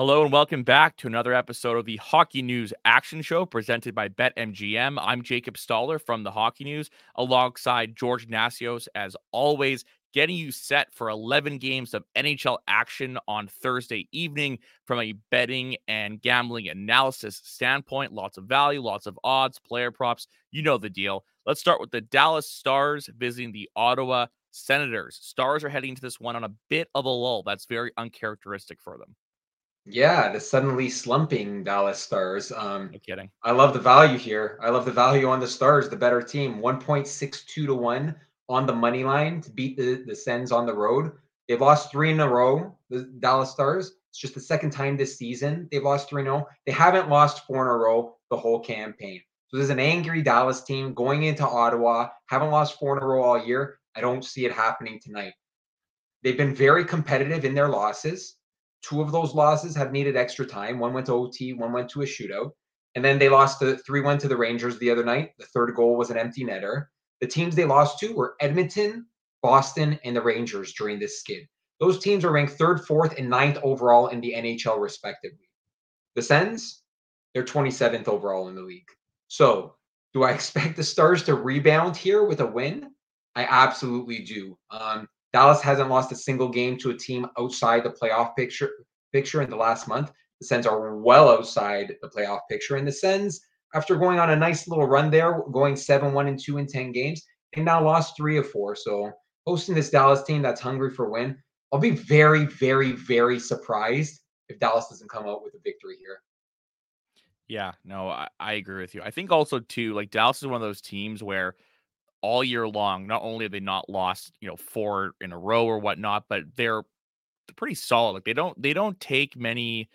Hello and welcome back to another episode of the Hockey News Action Show presented by BetMGM. I'm Jacob Stoller from the Hockey News alongside George Nassios, as always, getting you set for 11 games of NHL action on Thursday evening from a betting and gambling analysis standpoint. Lots of value, lots of odds, player props. You know the deal. Let's start with the Dallas Stars visiting the Ottawa Senators. Stars are heading to this one on a bit of a lull. That's very uncharacteristic for them. Yeah, the suddenly slumping Dallas Stars. Um, No kidding. I love the value here. I love the value on the Stars, the better team. 1.62 to 1 on the money line to beat the, the Sens on the road. They've lost three in a row, the Dallas Stars. It's just the second time this season they've lost 3 0. They haven't lost four in a row the whole campaign. So there's an angry Dallas team going into Ottawa, haven't lost four in a row all year. I don't see it happening tonight. They've been very competitive in their losses. Two of those losses have needed extra time. One went to OT, one went to a shootout. And then they lost the 3 1 to the Rangers the other night. The third goal was an empty netter. The teams they lost to were Edmonton, Boston, and the Rangers during this skid. Those teams are ranked third, fourth, and ninth overall in the NHL, respectively. The Sens, they're 27th overall in the league. So, do I expect the Stars to rebound here with a win? I absolutely do. Um, Dallas hasn't lost a single game to a team outside the playoff picture picture in the last month. The Sens are well outside the playoff picture, and the Sens, after going on a nice little run there, going seven one and two in ten games, they now lost three of four. So hosting this Dallas team that's hungry for win, I'll be very, very, very surprised if Dallas doesn't come out with a victory here. Yeah, no, I, I agree with you. I think also too, like Dallas is one of those teams where all year long, not only have they not lost, you know, four in a row or whatnot, but they're pretty solid. Like they don't they don't take many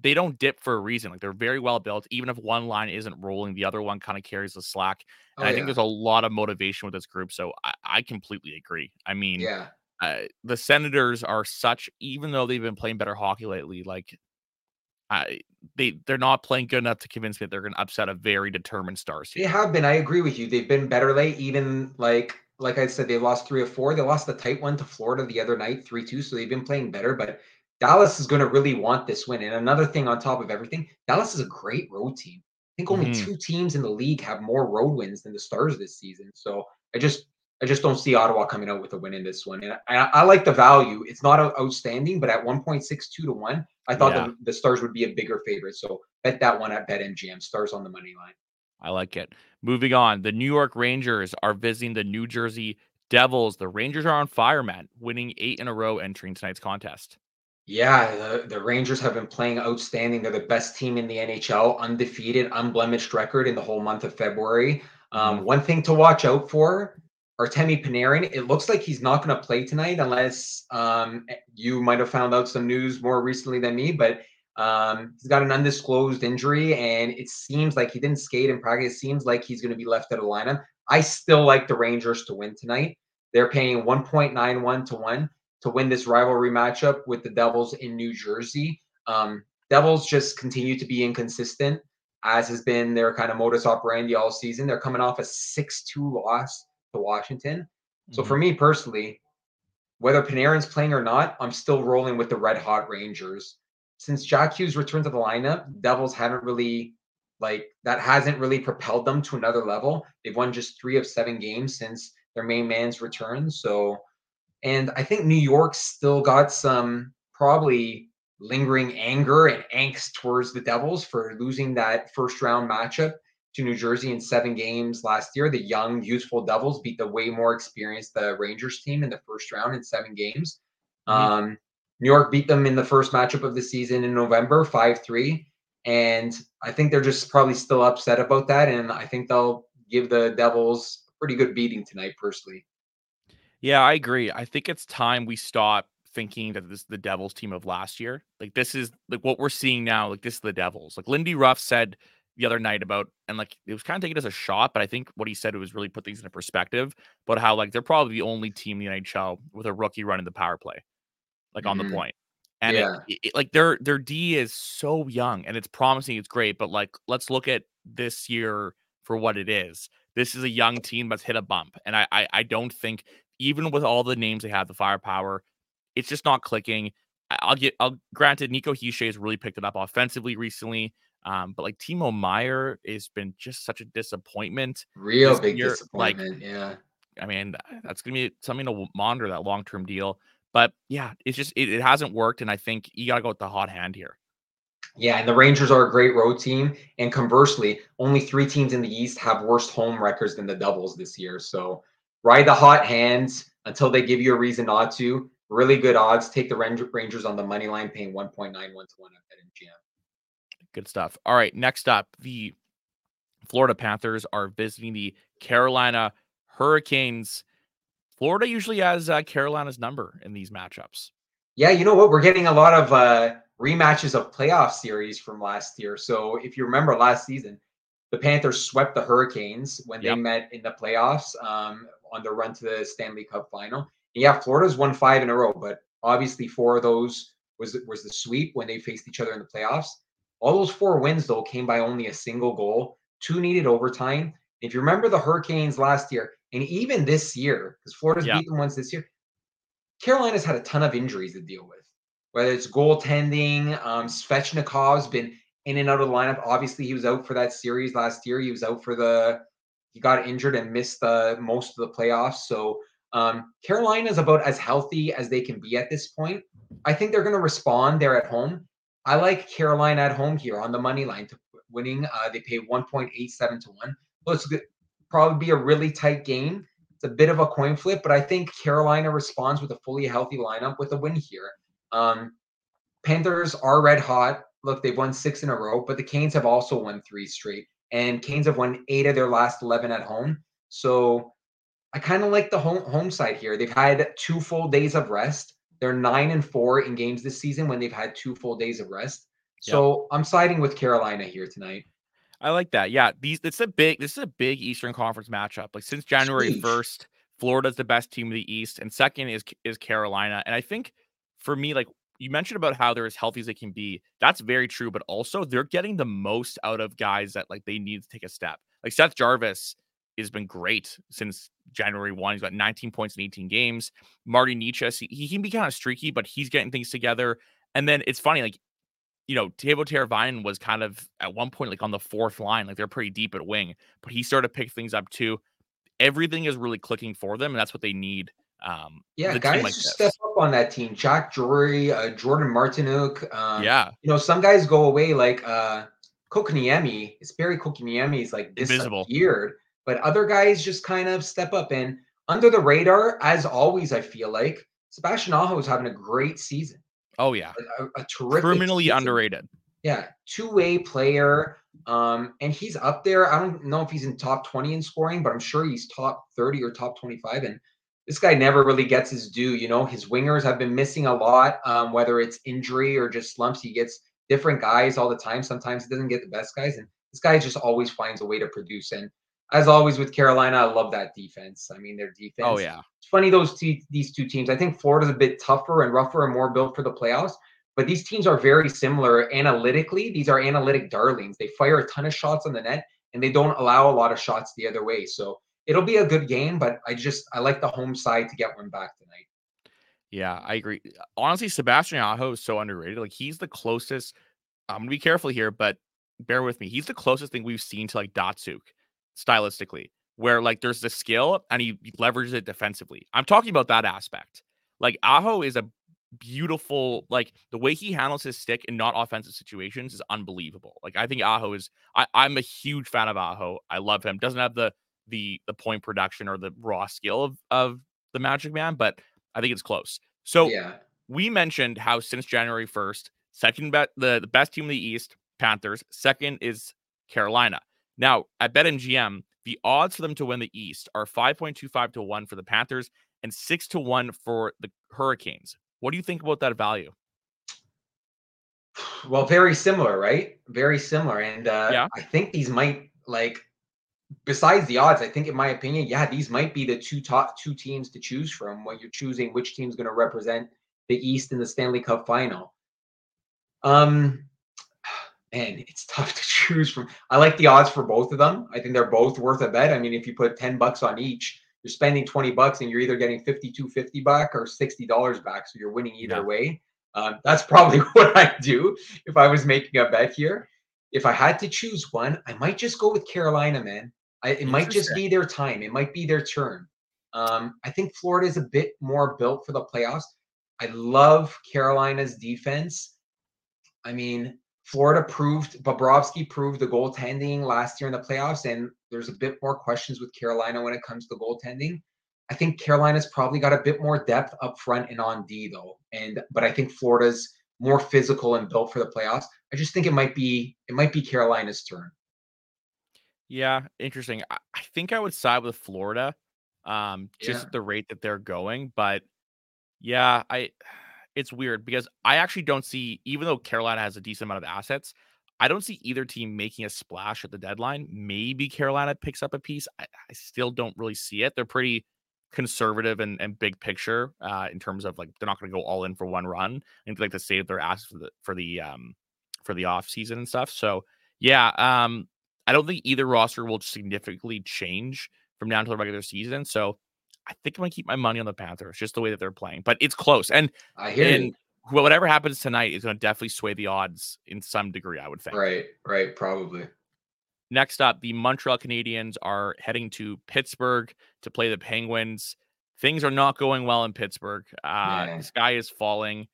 they don't dip for a reason. Like they're very well built. Even if one line isn't rolling, the other one kind of carries the slack. And Oh I think there's a lot of motivation with this group. So I, I completely agree. I mean, yeah. uh, the Senators are such, even though they've been playing better hockey lately, like I they they're not playing good enough to convince me that they're going to upset a very determined Stars They have been. I agree with you. They've been better late. Even like like I said, they lost three or four. They lost the tight one to Florida the other night, three two. So they've been playing better. But Dallas is going to really want this win. And another thing on top of everything, Dallas is a great road team. I think only Mhm. two teams in the league have more road wins than the Stars this season. So I just I just don't see Ottawa coming out with a win in this one. And I, I like the value. It's not outstanding, but at 1.62 to 1, I thought Yeah. the, the Stars would be a bigger favorite. So bet that one at BetMGM. Stars on the money line. I like it. Moving on, the New York Rangers are visiting the New Jersey Devils. The Rangers are on fire, man, winning eight in a row entering tonight's contest. Yeah, the, the Rangers have been playing outstanding. They're the best team in the NHL, undefeated, unblemished record in the whole month of February. Um, Mhm. one thing to watch out for Artemi Panarin. It looks like he's not going to play tonight unless um, you might have found out some news more recently than me, but um, he's got an undisclosed injury and it seems like he didn't skate in practice. It seems like he's going to be left out of lineup. I still like the Rangers to win tonight. They're paying 1.91 to 1 to win this rivalry matchup with the Devils in New Jersey. Um, Devils just continue to be inconsistent, as has been their kind of modus operandi all season. They're coming off a 6 2 loss to Washington. So Mhm. for me personally, whether Panarin's playing or not, I'm still rolling with the red hot Rangers. Since Jack Hughes returned to the lineup, Devils haven't really like that hasn't really propelled them to another level. They've won just three of seven games since their main man's return. So and I think New York still got some probably lingering anger and angst towards the Devils for losing that first round matchup to New Jersey in seven games last year. The young, youthful Devils beat the way more experienced the Rangers team in the first round in seven games. Mhm. Um, New York beat them in the first matchup of the season in November, 5 3. And I think they're just probably still upset about that. And I think they'll give the Devils a pretty good beating tonight, personally. Yeah, I agree. I think it's time we stop thinking that this is the Devils team of last year. Like this is like what we're seeing now. Like this is the Devils. Like Lindy Ruff said the other night about, and like it was kind of taken as a shot, but I think what he said was really put things into perspective. But how like they're probably the only team in the NHL with a rookie running the power play, like on the Mhm. point. And Yeah. it, it, like their their D is so young and it's promising, it's great. But like let's look at this year for what it is. This is a young team that's hit a bump, and I I, I don't think even with all the names they have, the firepower, it's just not clicking. I'll get. I'll granted Nico Hischier has really picked it up offensively recently. Um, but like Timo Meier has been just such a disappointment. Real big year. disappointment. Like, yeah. I mean, that's gonna be something to monitor that long term deal. But yeah, it's just it, it hasn't worked, and I think you gotta go with the hot hand here. Yeah, and the Rangers are a great road team. And conversely, only three teams in the East have worse home records than the Devils this year. So ride the hot hands until they give you a reason not to. Really good odds. Take the Rangers on the money line, paying 1.91 to 1 at MGM. Good stuff. All right, next up, the Florida Panthers are visiting the Carolina Hurricanes. Florida usually has uh, Carolina's number in these matchups. Yeah, you know what? We're getting a lot of uh, rematches of playoff series from last year. So if you remember last season, the Panthers swept the Hurricanes when yep. they met in the playoffs um, on the run to the Stanley Cup final. And yeah, Florida's won five in a row, but obviously four of those was was the sweep when they faced each other in the playoffs. All those four wins though came by only a single goal, two needed overtime. If you remember the Hurricanes last year, and even this year, because Florida's yep. beaten once this year, Carolina's had a ton of injuries to deal with whether it's goaltending. Um, Svechnikov's been in and out of the lineup. Obviously, he was out for that series last year. He was out for the, he got injured and missed the most of the playoffs. So um, Carolina is about as healthy as they can be at this point. I think they're going to respond. They're at home. I like Carolina at home here on the money line to winning. Uh, they pay 1.87 to 1. So it's probably be a really tight game. It's a bit of a coin flip, but I think Carolina responds with a fully healthy lineup with a win here. Um, Panthers are red hot. Look, they've won six in a row, but the Canes have also won three straight, and Canes have won eight of their last eleven at home. So I kind of like the home home side here. They've had two full days of rest. They're nine and four in games this season when they've had two full days of rest. So. I'm siding with Carolina here tonight. I like that. Yeah, these it's a big this is a big Eastern Conference matchup. Like since January first, Florida's the best team of the East, and second is is Carolina. And I think for me, like you mentioned about how they're as healthy as they can be. That's very true, but also they're getting the most out of guys that like they need to take a step. Like Seth Jarvis has been great since January 1. He's got 19 points in 18 games. Marty Necas, he, he can be kind of streaky, but he's getting things together. And then it's funny, like, you know, Teuvo Teravainen was kind of at one point like on the fourth line, like they're pretty deep at wing, but he started to pick things up too. Everything is really clicking for them, and that's what they need um, yeah, the guys like step up on that team. Jack Drury, uh, Jordan Martinook. Um, yeah, you know some guys go away like uh, Kotkaniemi. It's Barry Kotkaniemi is like this disappeared, but other guys just kind of step up and under the radar. As always, I feel like Sebastian Aho is having a great season. Oh yeah, a, a terrific, criminally season. underrated. Yeah, two way player. Um, and he's up there. I don't know if he's in top 20 in scoring, but I'm sure he's top 30 or top 25. And this guy never really gets his due. You know, his wingers have been missing a lot, um, whether it's injury or just slumps. He gets different guys all the time. Sometimes he doesn't get the best guys, and this guy just always finds a way to produce. And as always with Carolina, I love that defense. I mean, their defense. Oh yeah, it's funny those two these two teams. I think Florida's a bit tougher and rougher and more built for the playoffs. But these teams are very similar analytically. These are analytic darlings. They fire a ton of shots on the net and they don't allow a lot of shots the other way. So it'll be a good game, but I just I like the home side to get one back tonight. Yeah, I agree. Honestly, Sebastian Aho is so underrated. Like he's the closest. I'm gonna be careful here, but bear with me. He's the closest thing we've seen to like Datsyuk stylistically, where like there's the skill and he leverages it defensively. I'm talking about that aspect. Like Aho is a beautiful like the way he handles his stick in not offensive situations is unbelievable. Like I think Aho is I, I'm a huge fan of Aho. I love him. Doesn't have the the the point production or the raw skill of of the Magic Man, but I think it's close. So yeah. we mentioned how since January 1st, second bet the, the best team in the East, Panthers, second is Carolina. Now at BetMGM, the odds for them to win the East are 5.25 to 1 for the Panthers and 6 to 1 for the Hurricanes. What do you think about that value? Well, very similar, right? Very similar. And uh, yeah. I think these might like besides the odds, I think in my opinion, yeah, these might be the two top two teams to choose from when you're choosing which team's going to represent the East in the Stanley Cup final. Um man, it's tough to choose from. I like the odds for both of them. I think they're both worth a bet. I mean, if you put 10 bucks on each, you're spending 20 bucks and you're either getting 52 50 back or $60 back, so you're winning either yeah. way. Um, that's probably what I'd do if I was making a bet here. If I had to choose one, I might just go with Carolina, man. I, it might just be their time. It might be their turn. Um, I think Florida is a bit more built for the playoffs. I love Carolina's defense. I mean, Florida proved, Bobrovsky proved the goaltending last year in the playoffs, and there's a bit more questions with Carolina when it comes to goaltending. I think Carolina's probably got a bit more depth up front and on D though, and but I think Florida's more physical and built for the playoffs. I just think it might be it might be Carolina's turn. Yeah, interesting. I, I think I would side with Florida, um, just Yeah. at the rate that they're going. But yeah, I it's weird because I actually don't see, even though Carolina has a decent amount of assets, I don't see either team making a splash at the deadline. Maybe Carolina picks up a piece. I, I still don't really see it. They're pretty conservative and, and big picture uh, in terms of like they're not going to go all in for one run and like to save their assets for the for the um for the off season and stuff. So yeah, um, I don't think either roster will significantly change from now until the regular season. So I think I'm gonna keep my money on the Panthers, just the way that they're playing. But it's close, and I hear you. whatever happens tonight is gonna definitely sway the odds in some degree. I would think. Right, right, probably. Next up, the Montreal Canadiens are heading to Pittsburgh to play the Penguins. Things are not going well in Pittsburgh. Uh, Yeah. the sky is falling.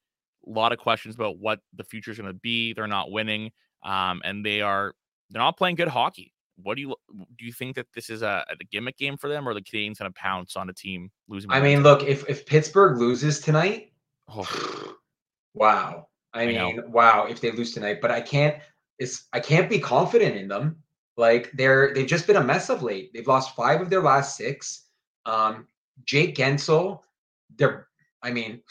A lot of questions about what the future is going to be. They're not winning, um, and they are they're not playing good hockey. What do you do? You think that this is a, a gimmick game for them, or the Canadiens going to pounce on a team losing? I mean, look, if if Pittsburgh loses tonight, Oh, wow. I I know. mean, wow, if they lose tonight, but I can't it's I can't be confident in them. Like they're they've just been a mess of late. They've lost 5 of their last 6. Um Jake Guentzel, they're I mean,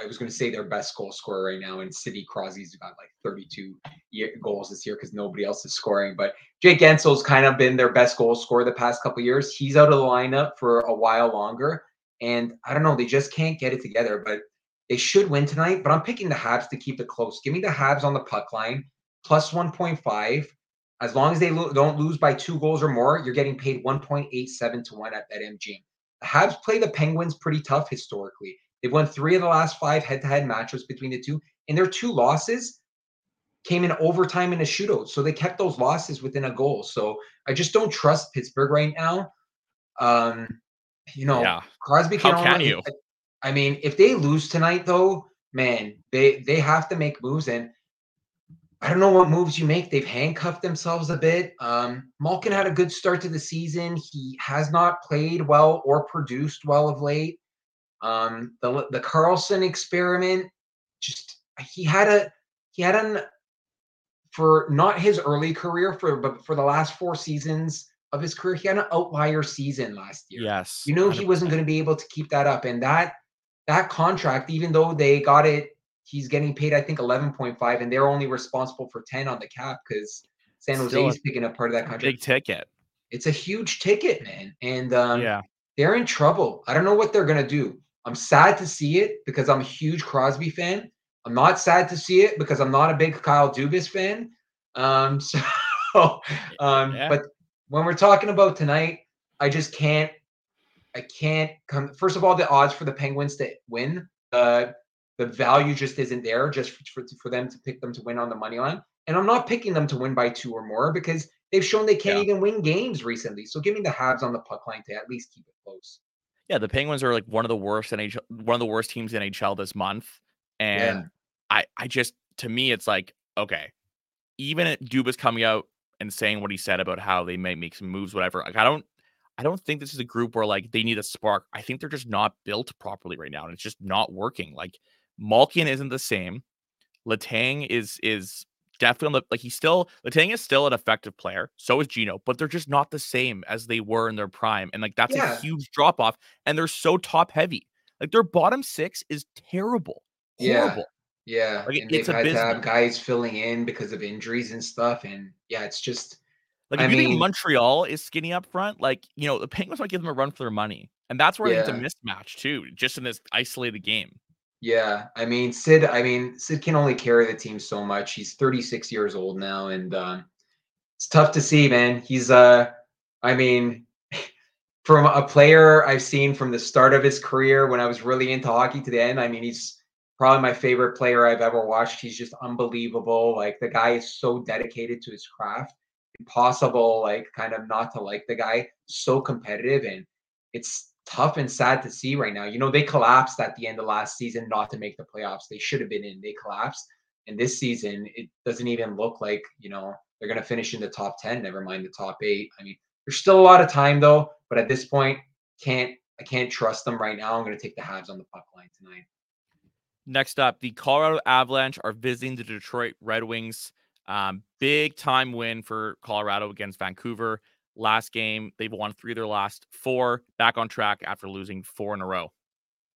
I was going to say their best goal scorer right now, and Sidney Crosby's got like 32 year, goals this year because nobody else is scoring. But Jake Guentzel's kind of been their best goal scorer the past couple years. He's out of the lineup for a while longer, and I don't know, they just can't get it together. But they should win tonight. But I'm picking the Habs to keep it close. Give me the Habs on the puck line plus 1.5. As long as they lo- don't lose by two goals or more, you're getting paid 1.87 to one at that MGM. The Habs play the Penguins pretty tough historically. They've won three of the last five head-to-head matchups between the two, and their two losses came in overtime in a shootout. So they kept those losses within a goal. So I just don't trust Pittsburgh right now. Um, you know, yeah. Crosby How can, can only- you? I mean, if they lose tonight, though, man, they they have to make moves, and I don't know what moves you make. They've handcuffed themselves a bit. Um, Malkin had a good start to the season. He has not played well or produced well of late. Um, the the Karlsson experiment, just he had a he had an for not his early career for but for the last four seasons of his career, he had an outlier season last year. Yes. You knew he wasn't going to be able to keep that up, and that that contract, even though they got it, he's getting paid I think eleven point five, and they're only responsible for ten on the cap because San Jose is picking up part of that contract. Big ticket. It's a huge ticket, man, and um, yeah. they're in trouble. I don't know what they're gonna do. I'm sad to see it because I'm a huge Crosby fan. I'm not sad to see it because I'm not a big Kyle Dubas fan. Um, so, um, Yeah. but when we're talking about tonight, I just can't. I can't come. First of all, the odds for the Penguins to win, uh, the value just isn't there. Just for, for them to pick them to win on the money line, and I'm not picking them to win by two or more because they've shown they can't Yeah. even win games recently. So give me the Habs on the puck line to at least keep it close. Yeah, the Penguins are like one of the worst NHL, one of the worst teams in NHL this month, and I, I just to me, it's like okay, even at Dubas coming out and saying what he said about how they may make some moves, whatever. Like I don't, I don't think this is a group where like they need a spark. I think they're just not built properly right now, and it's just not working. Like Malkin isn't the same. Letang is is definitely on the like he's still Letang is still an effective player. So is Gino, but they're just not the same as they were in their prime, and like that's Yeah. a huge drop off. And they're so top heavy. Like their bottom six is terrible, Yeah. horrible. Yeah, Like, and it's they've had to have guys filling in because of injuries and stuff, and yeah, it's just Like I if you think mean- Montreal is skinny up front, like you know the Penguins might give them a run for their money, and that's where I think Yeah. it's a mismatch too, just in this isolated game. Yeah. I mean, Sid. I mean, Sid can only carry the team so much. He's 36 years old now, and um, it's tough to see, man. He's uh, I mean, from a player I've seen from the start of his career when I was really into hockey to the end. I mean, he's probably my favorite player I've ever watched. He's just unbelievable. Like the guy is so dedicated to his craft. Impossible, like kind of not to like the guy. So competitive, and it's tough and sad to see right now. You know, they collapsed at the end of last season not to make the playoffs. They should have been in. They collapsed. And this season, it doesn't even look like, you know, they're going to finish in the top 10, never mind the top eight. I mean, there's still a lot of time though, but at this point, can't I can't trust them right now. I'm going to take the Habs on the puck line tonight. Next up, the Colorado Avalanche are visiting the Detroit Red Wings. Um, big time win for Colorado against Vancouver. Last game, they've won three of their last four, back on track after losing four in a row.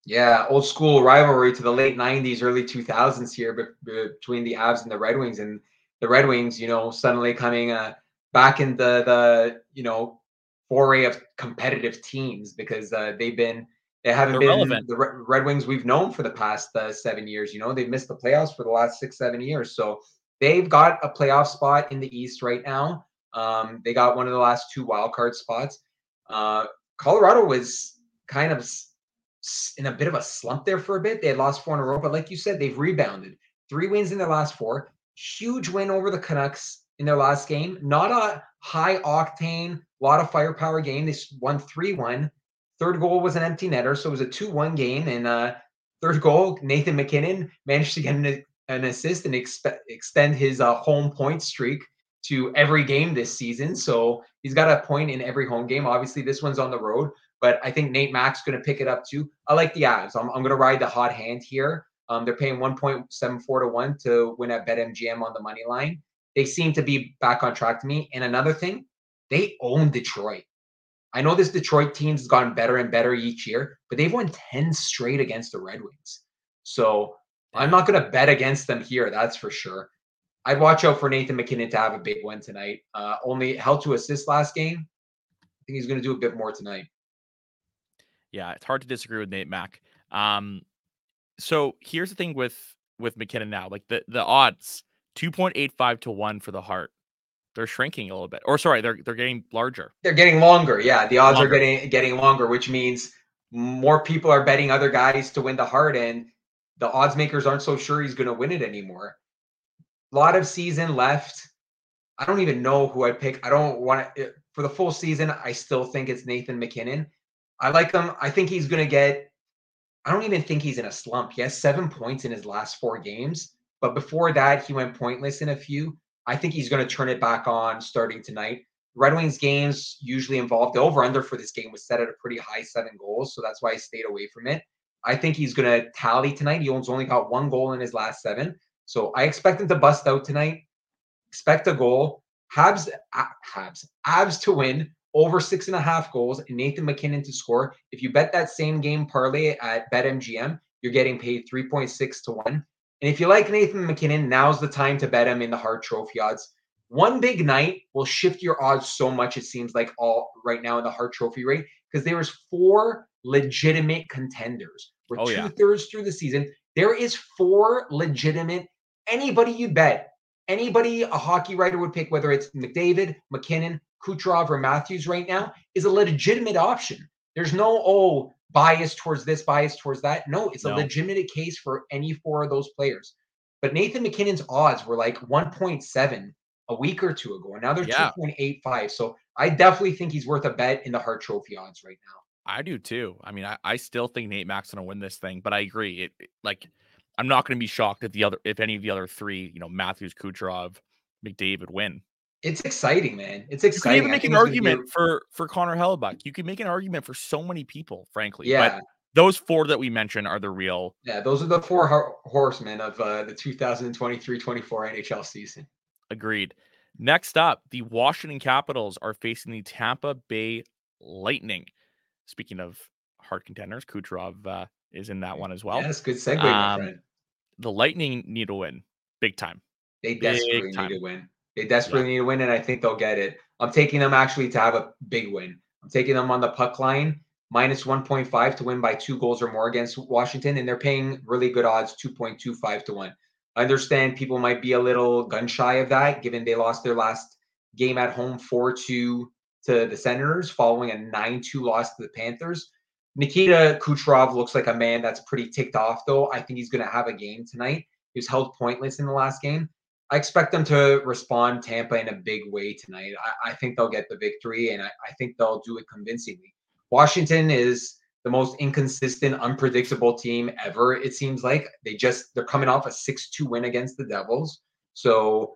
Yeah, old school rivalry to the late 90s, early 2000s here between the Avs and the Red Wings. And the Red Wings, you know, suddenly coming uh, back in the, the, you know, foray of competitive teams because uh, they've been they haven't They're been relevant. the Red Wings we've known for the past uh, seven years. You know, they've missed the playoffs for the last six, seven years. So they've got a playoff spot in the East right now. Um, they got one of the last two wild card spots. Uh, Colorado was kind of in a bit of a slump there for a bit. They had lost four in a row, but like you said, they've rebounded. Three wins in their last four. Huge win over the Canucks in their last game. Not a high octane, lot of firepower game. They won 3 1. Third goal was an empty netter. So it was a 2 1 game. And uh, third goal, Nathan MacKinnon managed to get an, an assist and expe- extend his uh, home point streak to every game this season. So he's got a point in every home game. Obviously, this one's on the road, but I think Nate Mack's going to pick it up too. I like the Avs. I'm, I'm going to ride the hot hand here. Um, they're paying 1.74 to 1 to win at BetMGM on the money line they seem to be back on track to me. And another thing, they own Detroit. I know this Detroit team's gotten better and better each year, but they've won 10 straight against the Red Wings. So I'm not going to bet against them here. That's for sure. I'd watch out for Nathan MacKinnon to have a big one tonight. Uh, only held to assist last game. I think he's going to do a bit more tonight. Yeah, it's hard to disagree with Nate Mack. Um, so here's the thing with with MacKinnon now, like the the odds 2.85 to 1 for the Hart. They're shrinking a little bit. Or sorry, they're they're getting larger. They're getting longer. Yeah, the odds longer. are getting getting longer, which means more people are betting other guys to win the Hart and the odds makers aren't so sure he's going to win it anymore. A lot of season left. I don't even know who I'd pick. I don't want to eh, for the full season. I still think it's Nathan MacKinnon. I like him. I think he's going to get. I don't even think he's in a slump. He has seven points in his last four games. But before that, he went pointless in a few. I think he's going to turn it back on starting tonight. Red Wings games usually involved the over under for this game was set at a pretty high seven goals, so that's why I stayed away from it. I think he's going to tally tonight. He only got one goal in his last seven, so I expect him to bust out tonight. Expect a goal. Habs, uh, Habs, Avs to win over six and a half goals, and Nathan MacKinnon to score. If you bet that same game parlay at BetMGM, you're getting paid 3.6 to 1. And if you like Nathan MacKinnon, now's the time to bet him in the Hart Trophy odds. One big night will shift your odds so much, it seems like all right now in the Hart Trophy rate, because there is four legitimate contenders. We're oh, two yeah. thirds through the season. There is four legitimate, anybody you bet, anybody a hockey writer would pick, whether it's McDavid, MacKinnon, Kucherov, or Matthews right now, is a legitimate option. There's no, oh, bias towards this, bias towards that. No, it's no. a legitimate case for any four of those players. But Nathan MacKinnon's odds were like 1.7 a week or two ago, and now they're yeah. 2.85. So I definitely think he's worth a bet in the Hart Trophy odds right now. I do too. I mean, I, I still think Nate Mack's gonna win this thing, but I agree. It, it like I'm not gonna be shocked if the other if any of the other three, you know, Matthews, Kucherov, McDavid win. It's exciting, man. It's exciting. You can even make an argument be... for for Connor Hellebuyck. You can make an argument for so many people, frankly. Yeah. But those four that we mentioned are the real. Yeah, those are the four ho- horsemen of uh, the 2023-24 NHL season. Agreed. Next up, the Washington Capitals are facing the Tampa Bay Lightning. Speaking of Hart contenders, Kucherov uh, is in that one as well. Yes, good segue, um, my friend. The Lightning need to win big time. They desperately need to win. They desperately yeah. need to win, and I think they'll get it. I'm taking them actually to have a big win. I'm taking them on the puck line, minus 1.5 to win by two goals or more against Washington, and they're paying really good odds, 2.25 to 1. I understand people might be a little gun shy of that, given they lost their last game at home 4 2 to the Senators following a 9 2 loss to the Panthers. Nikita Kucherov looks like a man that's pretty ticked off, though. I think he's going to have a game tonight. He was held pointless in the last game. I expect them to respond Tampa in a big way tonight. I, I think they'll get the victory, and I, I think they'll do it convincingly. Washington is the most inconsistent, unpredictable team ever. It seems like they just they're coming off a six-two win against the Devils, so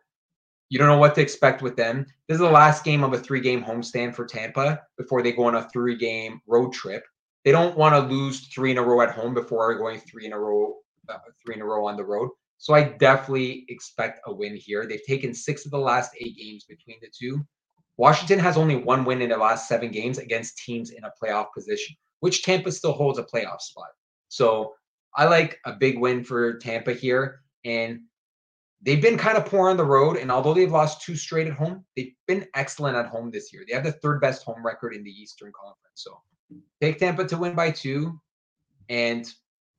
you don't know what to expect with them. This is the last game of a three-game homestand for Tampa before they go on a three-game road trip. They don't want to lose three in a row at home before going three in a row, uh, three in a row on the road. So I definitely expect a win here. They've taken six of the last eight games between the two. Washington has only one win in the last seven games against teams in a playoff position, which Tampa still holds a playoff spot. So I like a big win for Tampa here. And they've been kind of poor on the road. And although they've lost two straight at home, they've been excellent at home this year. They have the third best home record in the Eastern Conference. So take Tampa to win by two. And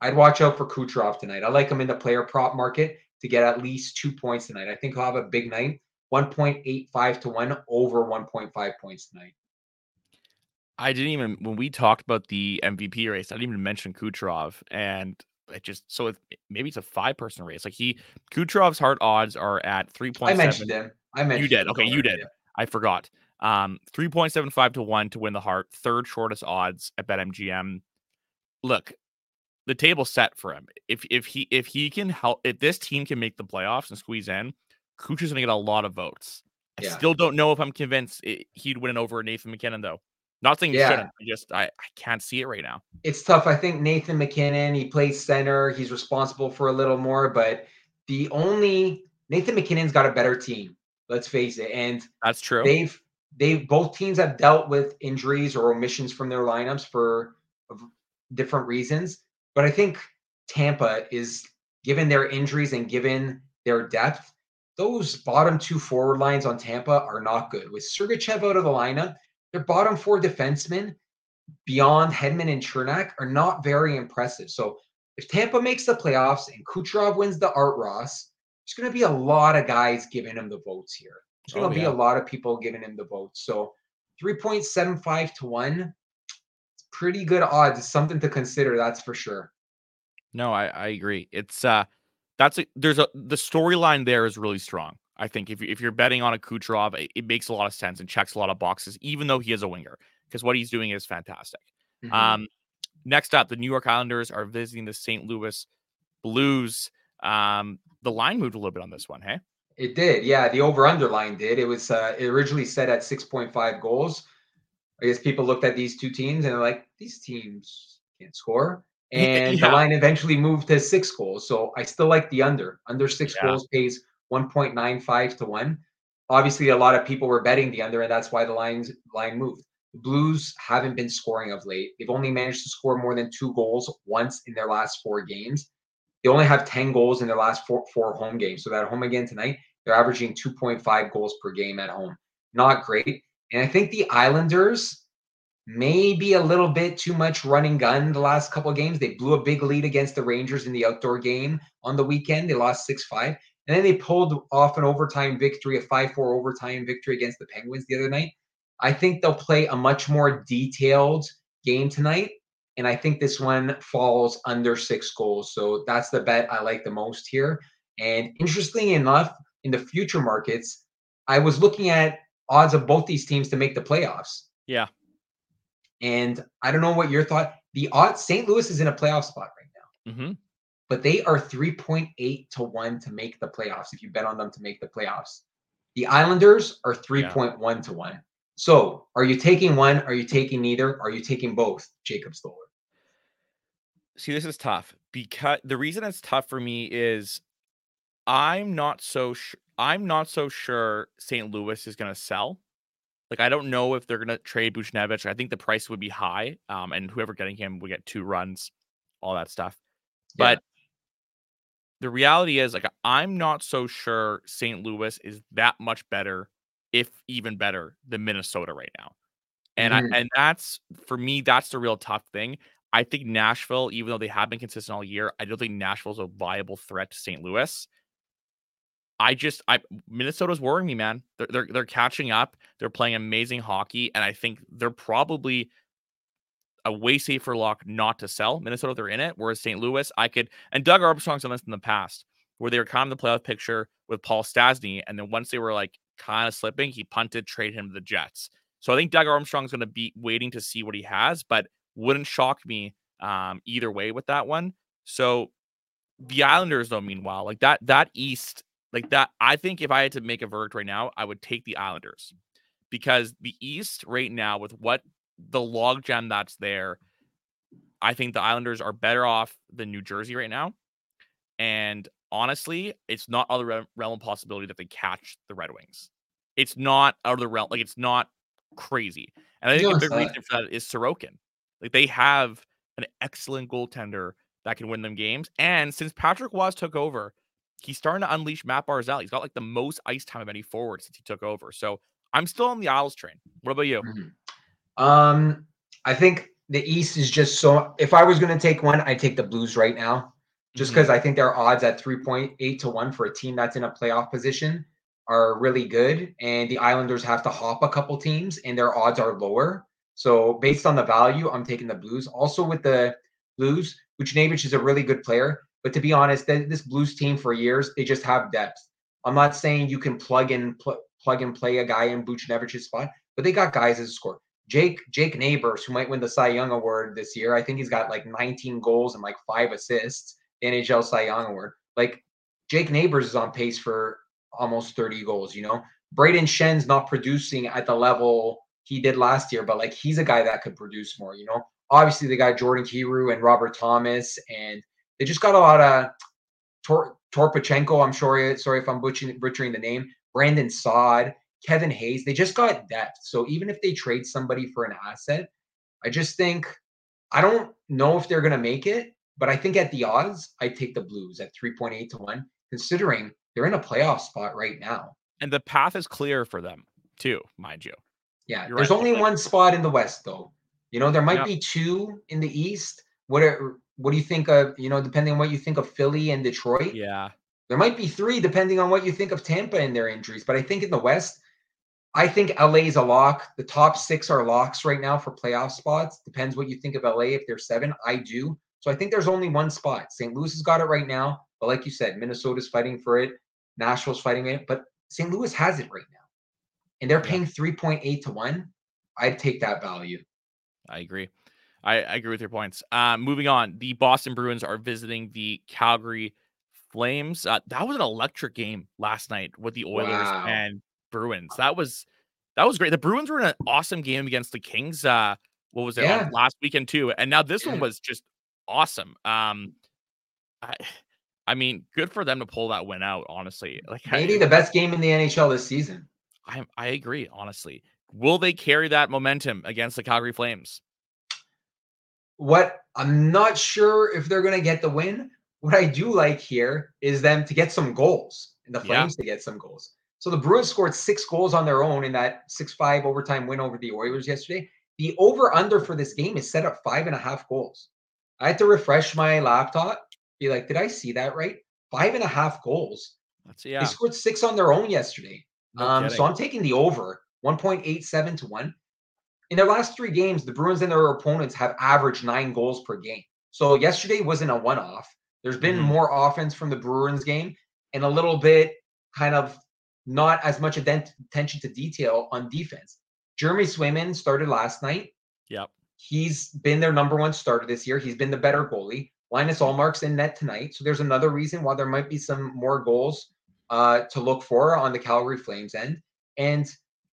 I'd watch out for Kucherov tonight. I like him in the player prop market to get at least two points tonight. I think he'll have a big night. 1.85 to 1 over 1.5 points tonight. I didn't even when we talked about the MVP race, I didn't even mention Kucherov. And it just so it, maybe it's a five person race. Like he Kucherov's Hart odds are at 3.7. I mentioned him. I mentioned you did. Okay, you did. I forgot. Um, 3.75 to 1 to win the Hart, third shortest odds at BetMGM. Look, the table's set for him. If if he if he can help if this team can make the playoffs and squeeze in, Kuch is going to get a lot of votes. I yeah. still don't know if I'm convinced it, he'd win over Nathan MacKinnon though. Not saying yeah. shouldn't. I just I, I can't see it right now. It's tough. I think Nathan MacKinnon, he plays center. He's responsible for a little more, but the only Nathan MacKinnon's got a better team. Let's face it. And that's true. They've they both teams have dealt with injuries or omissions from their lineups for different reasons. But I think Tampa is given their injuries and given their depth, those bottom two forward lines on Tampa are not good. With Sergachev out of the lineup, their bottom four defensemen beyond Hedman and Cernak are not very impressive. So if Tampa makes the playoffs and Kucherov wins the Art Ross, there's going to be a lot of guys giving him the votes here. There's going to oh, yeah. be a lot of people giving him the vote. So 3.75 to 1, it's pretty good odds. It's something to consider, that's for sure. No, I, I agree. It's uh that's a there's a the storyline there is really strong. I think if, if you're betting on a Kucherov, it, it, makes a lot of sense and checks a lot of boxes, even though he is a winger, because what he's doing is fantastic. Mm-hmm. Um, next up, the New York Islanders are visiting the St. Louis Blues. Um, the line moved a little bit on this one, hey? It did, yeah. The over under line did. It was uh, originally set at 6.5 goals. I guess people looked at these two teams and they're like, these teams can't score and yeah. the line eventually moved to six goals. So I still like the under. Under six yeah. goals pays 1.95 to one. Obviously, a lot of people were betting the under, and that's why the lines line moved. The Blues haven't been scoring of late. They've only managed to score more than two goals once in their last four games. They only have 10 goals in their last four, four home games. So that home again tonight, they're averaging 2.5 goals per game at home. Not great. And I think the Islanders maybe a little bit too much running gun the last couple of games. They blew a big lead against the Rangers in the outdoor game on the weekend. They lost 6 5. And then they pulled off an overtime victory, a 5 4 overtime victory against the Penguins the other night. I think they'll play a much more detailed game tonight. And I think this one falls under six goals. So that's the bet I like the most here. And interestingly enough, in the future markets, I was looking at odds of both these teams to make the playoffs. Yeah. And I don't know what your thought. The odds St. Louis is in a playoff spot right now, mm-hmm. but they are 3.8 to 1 to make the playoffs if you bet on them to make the playoffs. The Islanders are 3.1 yeah. to 1. So are you taking one? Are you taking neither? Are you taking both, Jacob Stoller? See, this is tough because the reason it's tough for me is I'm not so sh- I'm not so sure St. Louis is going to sell. Like I don't know if they're gonna trade Buchnevich. I think the price would be high, um, and whoever getting him would get two runs, all that stuff. Yeah. But the reality is, like, I'm not so sure St. Louis is that much better, if even better, than Minnesota right now. And mm-hmm. I and that's for me, that's the real tough thing. I think Nashville, even though they have been consistent all year, I don't think Nashville's a viable threat to St. Louis. I just I Minnesota's worrying me, man. They're, they're they're catching up. They're playing amazing hockey, and I think they're probably a way safer lock not to sell. Minnesota, they're in it. Whereas St. Louis, I could, and Doug Armstrong's done this in the past, where they were kind of the playoff picture with Paul Stastny. And then once they were like kind of slipping, he punted, traded him to the Jets. So I think Doug Armstrong's going to be waiting to see what he has, but wouldn't shock me um, either way with that one. So the Islanders, though, meanwhile, like that, that East, like that, I think if I had to make a verdict right now, I would take the Islanders because the East right now, with what the logjam that's there, I think the Islanders are better off than New Jersey right now. And honestly, it's not out of the realm possibility that they catch the Red Wings. It's not out of the realm. Like it's not crazy. And I think a big reason for that is Sorokin. Like they have an excellent goaltender that can win them games. And since Patrick Roy took over, he's starting to unleash Matt Barzal. He's got like the most ice time of any forward since he took over. So I'm still on the Isles train. What about you? Mm-hmm. Um, I think the East is just so. If I was going to take one, I'd take the Blues right now, just because mm-hmm. I think their odds at 3.8 to one for a team that's in a playoff position are really good, and the Islanders have to hop a couple teams, and their odds are lower. So based on the value, I'm taking the Blues. Also with the Blues, Buchnevich is a really good player, but to be honest, this Blues team for years they just have depth. I'm not saying you can plug in pl- plug and play a guy in Buchnevich's spot, but they got guys as a score. Jake Jake Neighbors, who might win the Cy Young Award this year, I think he's got like 19 goals and like five assists. NHL Cy Young Award. Like Jake Neighbors is on pace for almost 30 goals. You know, Brayden Schenn's not producing at the level he did last year, but like he's a guy that could produce more. You know, obviously they got Jordan Kyrou and Robert Thomas, and they just got a lot of Tor- Torpachenko. I'm sorry, sorry if I'm butchering, butchering the name. Brandon Saad, Kevin Hayes. They just got depth. So even if they trade somebody for an asset, I just think I don't know if they're going to make it, but I think at the odds, I take the Blues at 3.8 to 1, considering they're in a playoff spot right now. And the path is clear for them, too, mind you. Yeah, You're there's right. only one spot in the West, though. You know, there might be two in the East. What are what do you think of? You know, depending on what you think of Philly and Detroit. Yeah, there might be three, depending on what you think of Tampa and their injuries. But I think in the West, I think LA is a lock. The top six are locks right now for playoff spots. Depends what you think of LA. If they're seven, I do. So I think there's only one spot. St. Louis has got it right now. But like you said, Minnesota's fighting for it. Nashville's fighting it. But St. Louis has it right now. And they're paying 3.8 to 1. I'd take that value. I agree. I, I agree with your points. Uh, moving on, the Boston Bruins are visiting the Calgary Flames. Uh, that was an electric game last night with the Oilers wow. and Bruins. That was that was great. The Bruins were in an awesome game against the Kings. Uh, what was it yeah. last weekend too? And now this yeah. one was just awesome. Um, I, I mean, good for them to pull that win out. Honestly, like maybe I, the best game in the NHL this season. I I agree. Honestly, will they carry that momentum against the Calgary Flames? What I'm not sure if they're going to get the win, what I do like here is them to get some goals and the Flames yeah. to get some goals. So the Bruins scored six goals on their own in that 6 5 overtime win over the Oilers yesterday. The over under for this game is set up five and a half goals. I had to refresh my laptop, be like, did I see that right? Five and a half goals. That's yeah. They scored six on their own yesterday. No um, so I'm taking the over 1.87 to 1. In their last three games, the Bruins and their opponents have averaged nine goals per game. So yesterday wasn't a one off. There's been mm-hmm. more offense from the Bruins game and a little bit kind of not as much attention to detail on defense. Jeremy Swayman started last night. Yep. He's been their number one starter this year. He's been the better goalie. Linus Ullmark's in net tonight. So there's another reason why there might be some more goals uh, to look for on the Calgary Flames end. And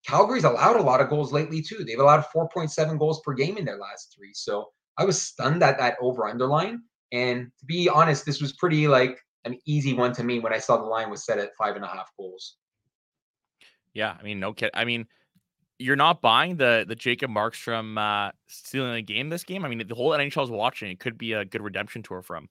Calgary's allowed a lot of goals lately, too. They've allowed 4.7 goals per game in their last three. So I was stunned at that over underline. And to be honest, this was pretty like an easy one to me when I saw the line was set at five and a half goals. Yeah, I mean, no kid. I mean, you're not buying the the Jacob Markstrom uh, stealing the game this game. I mean, the whole NHL is watching. It could be a good redemption tour for him.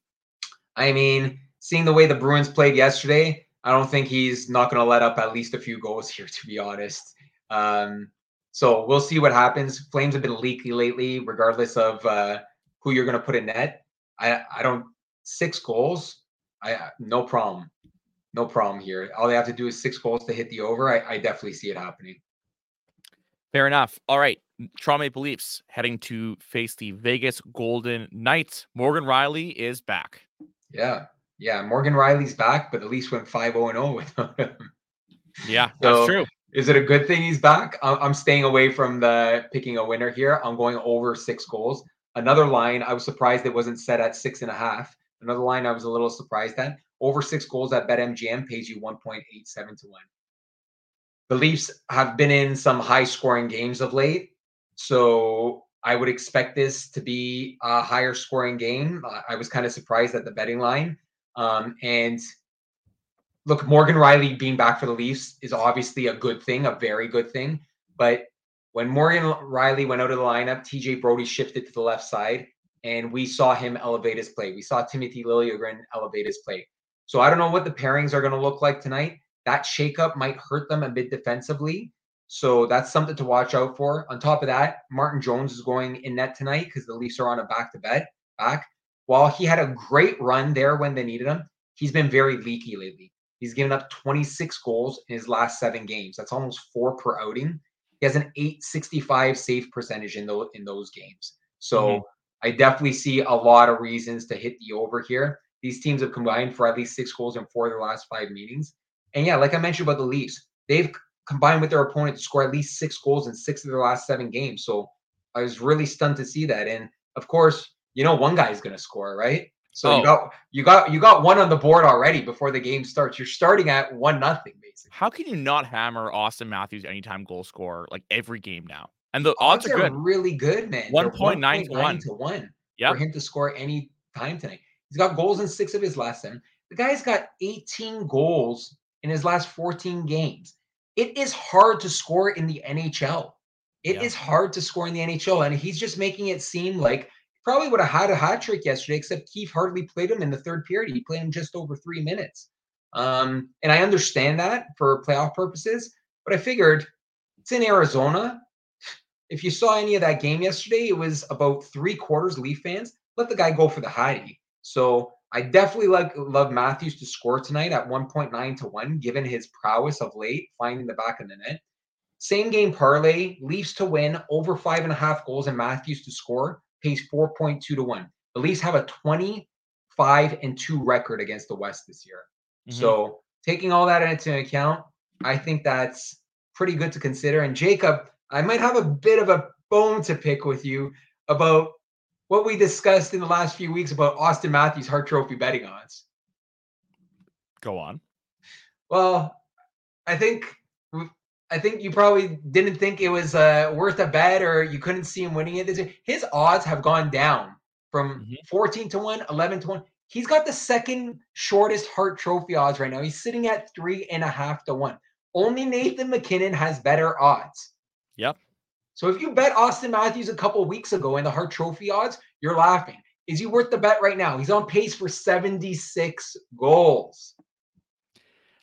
I mean, seeing the way the Bruins played yesterday, I don't think he's not going to let up at least a few goals here. To be honest, um, so we'll see what happens. Flames have been leaky lately, regardless of uh, who you're going to put in net. I I don't six goals. I no problem, no problem here. All they have to do is six goals to hit the over. I, I definitely see it happening. Fair enough. All right. Toronto Maple Leafs heading to face the Vegas Golden Knights. Morgan Rielly is back. Yeah. Yeah. Morgan Rielly's back, but at least went 5 0 0 with him. Yeah, that's so, true. Is it a good thing he's back? I'm staying away from the picking a winner here. I'm going over six goals. Another line, I was surprised it wasn't set at six and a half. Another line I was a little surprised at. Over six goals at BetMGM pays you 1.87 to win. The Leafs have been in some high scoring games of late. So I would expect this to be a higher scoring game. I was kind of surprised at the betting line. Um, and look, Morgan Rielly being back for the Leafs is obviously a good thing, a very good thing. But when Morgan Rielly went out of the lineup, TJ Brodie shifted to the left side, and we saw him elevate his play. We saw Timothy Liljegren elevate his play. So I don't know what the pairings are going to look like tonight. That shakeup might hurt them a bit defensively. So that's something to watch out for. On top of that, Martin Jones is going in net tonight because the Leafs are on a back to back. While he had a great run there when they needed him, he's been very leaky lately. He's given up 26 goals in his last seven games. That's almost four per outing. He has an 865 save percentage in those in those games. So mm-hmm. I definitely see a lot of reasons to hit the over here. These teams have combined for at least six goals in four of their last five meetings. And yeah, like I mentioned about the Leafs, they've combined with their opponent to score at least six goals in six of their last seven games. So I was really stunned to see that. And of course, you know one guy is going to score, right? So oh. you got you got you got one on the board already before the game starts. You're starting at one nothing basically. How can you not hammer Austin Matthews anytime goal scorer like every game now? And the odds, odds are, good. really good, man. One point nine to one to one yep. for him to score any time tonight. He's got goals in six of his last seven. The guy's got 18 goals in his last 14 games. It is hard to score in the NHL. It yeah. is hard to score in the NHL, and he's just making it seem like probably would have had a hat trick yesterday, except Keefe hardly played him in the third period. He played him just over three minutes. Um, and I understand that for playoff purposes, but I figured it's in Arizona. If you saw any of that game yesterday, it was about three quarters Leaf fans. Let the guy go for the Heidi. So I definitely like love Matthews to score tonight at 1.9 to 1, given his prowess of late, finding the back of the net. Same game parlay, Leafs to win, over five and a half goals, and Matthews to score pays 4.2 to 1. The Leafs have a 25 and 2 record against the West this year. Mm-hmm. So taking all that into account, I think that's pretty good to consider. And Jacob, I might have a bit of a bone to pick with you about what we discussed in the last few weeks about Austin Matthews Hart Trophy betting odds. Go on. Well, I think I think you probably didn't think it was uh, worth a bet or you couldn't see him winning it. His odds have gone down from mm-hmm. 14 to 1, 11 to 1. He's got the second shortest Hart Trophy odds right now. He's sitting at three and a half to one. Only Nathan MacKinnon has better odds. Yep. So if you bet Austin Matthews a couple weeks ago in the Hart Trophy odds, you're laughing. Is he worth the bet right now? He's on pace for 76 goals.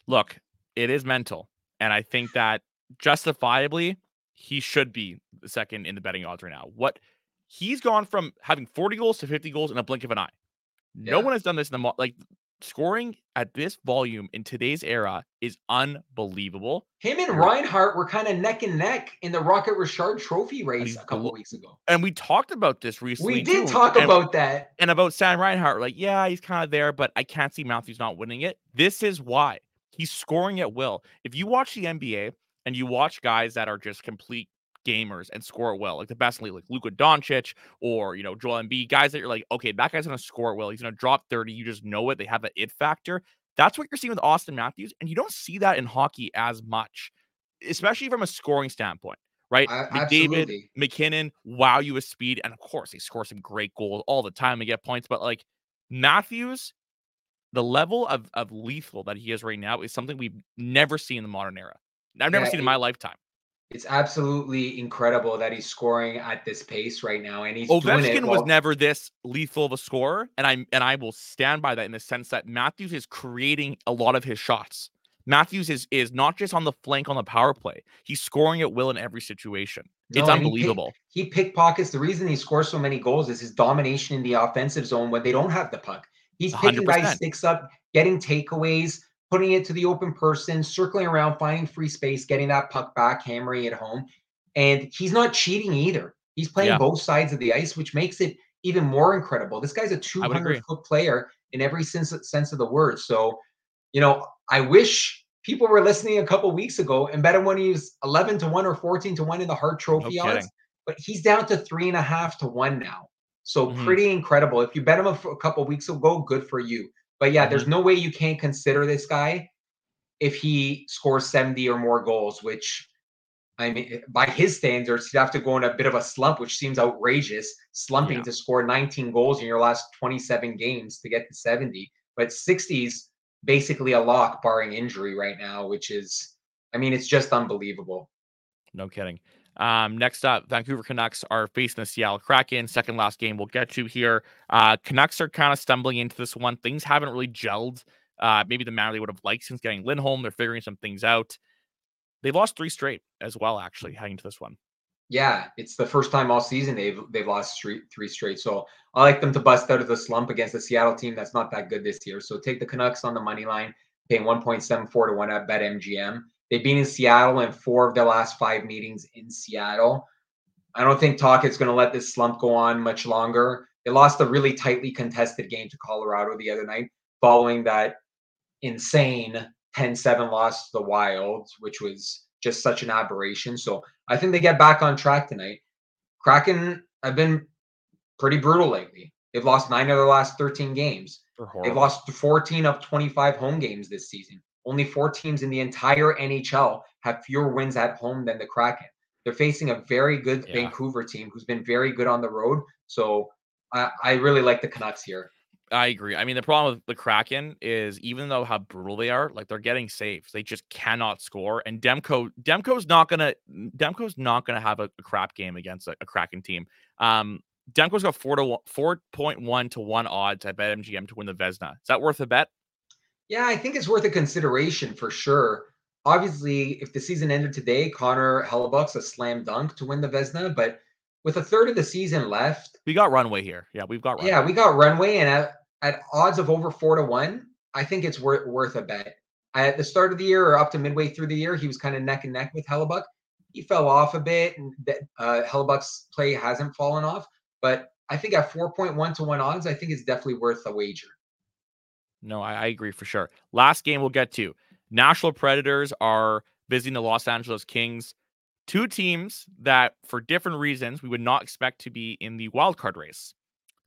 Look, it is mental. And I think that justifiably, he should be the second in the betting odds right now. What he's gone from having 40 goals to 50 goals in a blink of an eye. Yeah. No one has done this in the like scoring at this volume in today's era is unbelievable. Him and Reinhart were kind of neck and neck in the Rocket Richard Trophy race a couple weeks ago. And we talked about this recently. We did too. talk and, about that. And about Sam Reinhart. Like, yeah, he's kind of there, but I can't see Matthews not winning it. This is why he's scoring at will. If you watch the NBA, and you watch guys that are just complete gamers and score well, like the best league, like Luka Doncic or you know Joel Embiid, guys that you're like, okay, that guy's gonna score well. He's gonna drop 30. You just know it. They have that it factor. That's what you're seeing with Austin Matthews, and you don't see that in hockey as much, especially from a scoring standpoint. Right, I, David MacKinnon, wow you with speed, and of course they score some great goals all the time and get points. But like Matthews, the level of of lethal that he is right now is something we've never seen in the modern era. I've never yeah, seen in my lifetime. It's absolutely incredible that he's scoring at this pace right now, and he's oh, Ovechkin while- was never this lethal of a scorer, and I and I will stand by that in the sense that Matthews is creating a lot of his shots. Matthews is is not just on the flank on the power play; he's scoring at will in every situation. No, it's unbelievable. He, pick, he pickpockets. The reason he scores so many goals is his domination in the offensive zone when they don't have the puck. He's picking 100%. guys sticks up, getting takeaways putting it to the open person, circling around, finding free space, getting that puck back, hammering it home. And he's not cheating either. He's playing Yeah. both sides of the ice, which makes it even more incredible. This guy's a 200 foot player in every sense, sense of the word. So, you know, I wish people were listening a couple weeks ago and bet him when he was 11 to 1 or 14 to 1 in the Hart Trophy odds. But he's down to three and a half to 1 now. So Mhm. pretty incredible. If you bet him a, f- a couple weeks ago, good for you. But yeah, there's mm-hmm. no way you can't consider this guy if he scores 70 or more goals, which I mean, eh, by his standards, he'd have to go in a bit of a slump, which seems outrageous. Slumping Yeah. to score 19 goals in your last 27 games to get to 70. But 60's basically a lock, barring injury right now, which is, I mean, it's just unbelievable. No kidding. Um, next up, Vancouver Canucks are facing the Seattle Kraken. Second last game we'll get to here. Uh, Canucks are kind of stumbling into this one. Things haven't really gelled. Uh, maybe the manner they would have liked since getting Lindholm. They're figuring some things out. They've lost three straight as well, actually, heading to this one. Yeah, it's the first time all season they've they've lost three three straight. So I like them to bust out of the slump against the Seattle team that's not that good this year. So take the Canucks on the money line, paying 1.74 to 1 at BetMGM. They've been in Seattle in four of their last five meetings in Seattle. I don't think Tocchet's going to let this slump go on much longer. They lost a really tightly contested game to Colorado the other night, following that insane 10-7 loss to the Wild, which was just such an aberration. So I think they get back on track tonight. Kraken have been pretty brutal lately. They've lost nine of their last 13 games. They've lost 14 of 25 home games this season. Only four teams in the entire NHL have fewer wins at home than the Kraken. They're facing a very good Yeah. Vancouver team who's been very good on the road. So I, I really like the Canucks here. I agree. I mean, the problem with the Kraken is even though how brutal they are, like they're getting saves, they just cannot score. And Demko, Demko's not gonna, Demko's not gonna have a, a crap game against a, a Kraken team. Um, Demko's got four to one, four point one to one odds at BetMGM to win the Vezina. Is that worth a bet? Yeah, I think it's worth a consideration for sure. Obviously, if the season ended today, Connor Hellebuyck's a slam dunk to win the Vezina, but with a third of the season left, We got runway here. Yeah, we've got runway. yeah, we got runway, and at, at odds of over four to one, I think it's worth worth a bet. At the start of the year or up to midway through the year, he was kind of neck and neck with Hellebuyck. He fell off a bit, and that, uh, Hellebuyck's play hasn't fallen off. But I think at four point one to one odds, I think it's definitely worth a wager. No, I, I agree for sure. Last game we'll get to. Nashville Predators are visiting the Los Angeles Kings. Two teams that, for different reasons, we would not expect to be in the wild card race.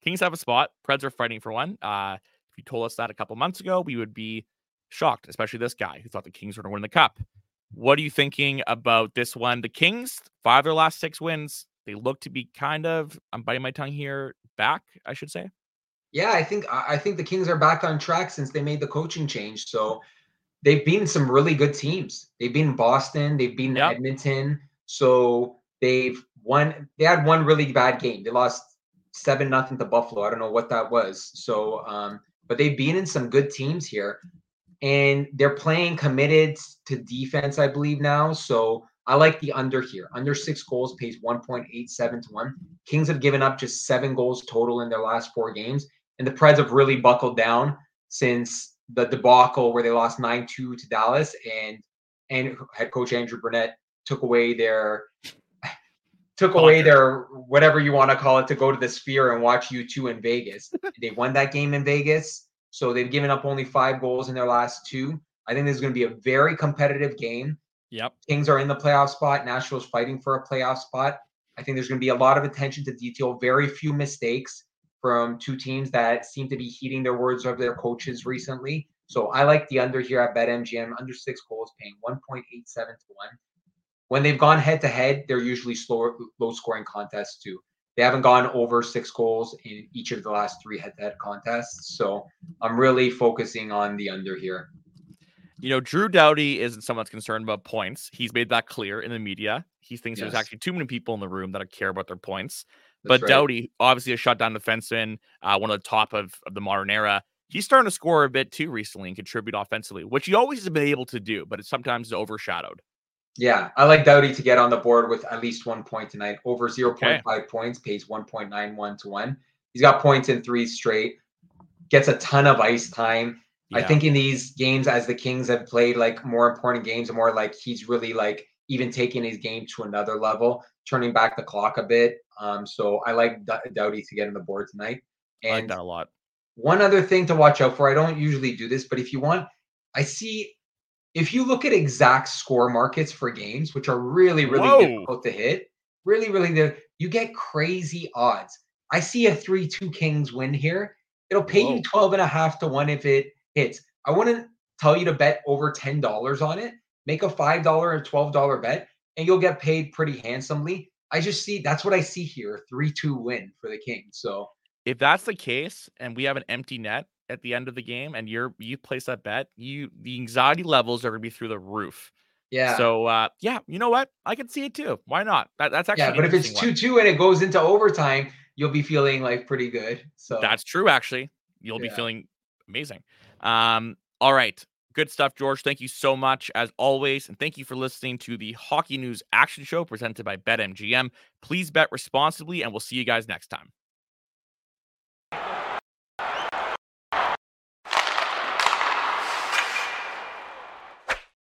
Kings have a spot. Preds are fighting for one. Uh, if you told us that a couple months ago, we would be shocked, especially this guy who thought the Kings were going to win the cup. What are you thinking about this one? The Kings, five of their last six wins, they look to be kind of, I'm biting my tongue here, back, I should say. Yeah, I think I think the Kings are back on track since they made the coaching change. So they've beaten some really good teams. They've been Boston, they've been Yep. Edmonton. So they've won. They had one really bad game. They lost seven nothing to Buffalo. I don't know what that was. So, um, but they've been in some good teams here, and they're playing committed to defense, I believe now. So I like the under here. Under six goals pays one point eight seven to one. Kings have given up just seven goals total in their last four games, and the Preds have really buckled down since the debacle where they lost 9-2 to Dallas and and head coach Andrew Brunette took away their took away their whatever you want to call it to go to the sphere and watch U2 in Vegas. they won that game in Vegas, so they've given up only five goals in their last two. I think this is going to be a very competitive game. Yep. Kings are in the playoff spot. Nashville's fighting for a playoff spot. I think there's going to be a lot of attention to detail, very few mistakes from two teams that seem to be heeding their words of their coaches recently. So I like the under here at BetMGM, under six goals, paying 1.87 to 1. When they've gone head to head, they're usually slower, low scoring contests too. They haven't gone over six goals in each of the last three head to head contests. So I'm really focusing on the under here. You know, Drew Doughty isn't someone that's concerned about points. He's made that clear in the media. He thinks there's actually too many people in the room that care about their points. That's but right. Doughty, obviously a shutdown defenseman, uh, one of the top of, of the modern era. He's starting to score a bit too recently and contribute offensively, which he always has been able to do, but it's sometimes overshadowed. Yeah, I like Doughty to get on the board with at least one point tonight. Over 0.5 points, pays 1.91 to 1. He's got points in three straight, gets a ton of ice time. I think in these games, as the Kings have played like more important games, more like he's really like even taking his game to another level, turning back the clock a bit. Um, so I like D- Doughty to get on the board tonight. I like And that a lot. one other thing to watch out for, I don't usually do this, but if you want, I see if you look at exact score markets for games, which are really, really Whoa. difficult to hit, really, really, the, you get crazy odds. I see a 3 2 Kings win here. It'll pay Whoa. you 12 and a half to one if it hits. I wouldn't tell you to bet over $10 on it. Make a $5 or $12 bet, and you'll get paid pretty handsomely. I just see that's what I see here 3 2 win for the Kings. So, If that's the case, and we have an empty net at the end of the game, and you're you place that bet, you the anxiety levels are gonna be through the roof. yeah. So uh, yeah, you know what? I can see it too. Why not? That, that's actually Yeah, but if it's 2 2 and it goes into overtime, you'll be feeling like pretty good. So, That's true. Actually, you'll be feeling amazing. Um, all right, good stuff, George. Thank you so much as always, and thank you for listening to the Hockey News Action Show presented by BetMGM. Please bet responsibly, and we'll see you guys next time.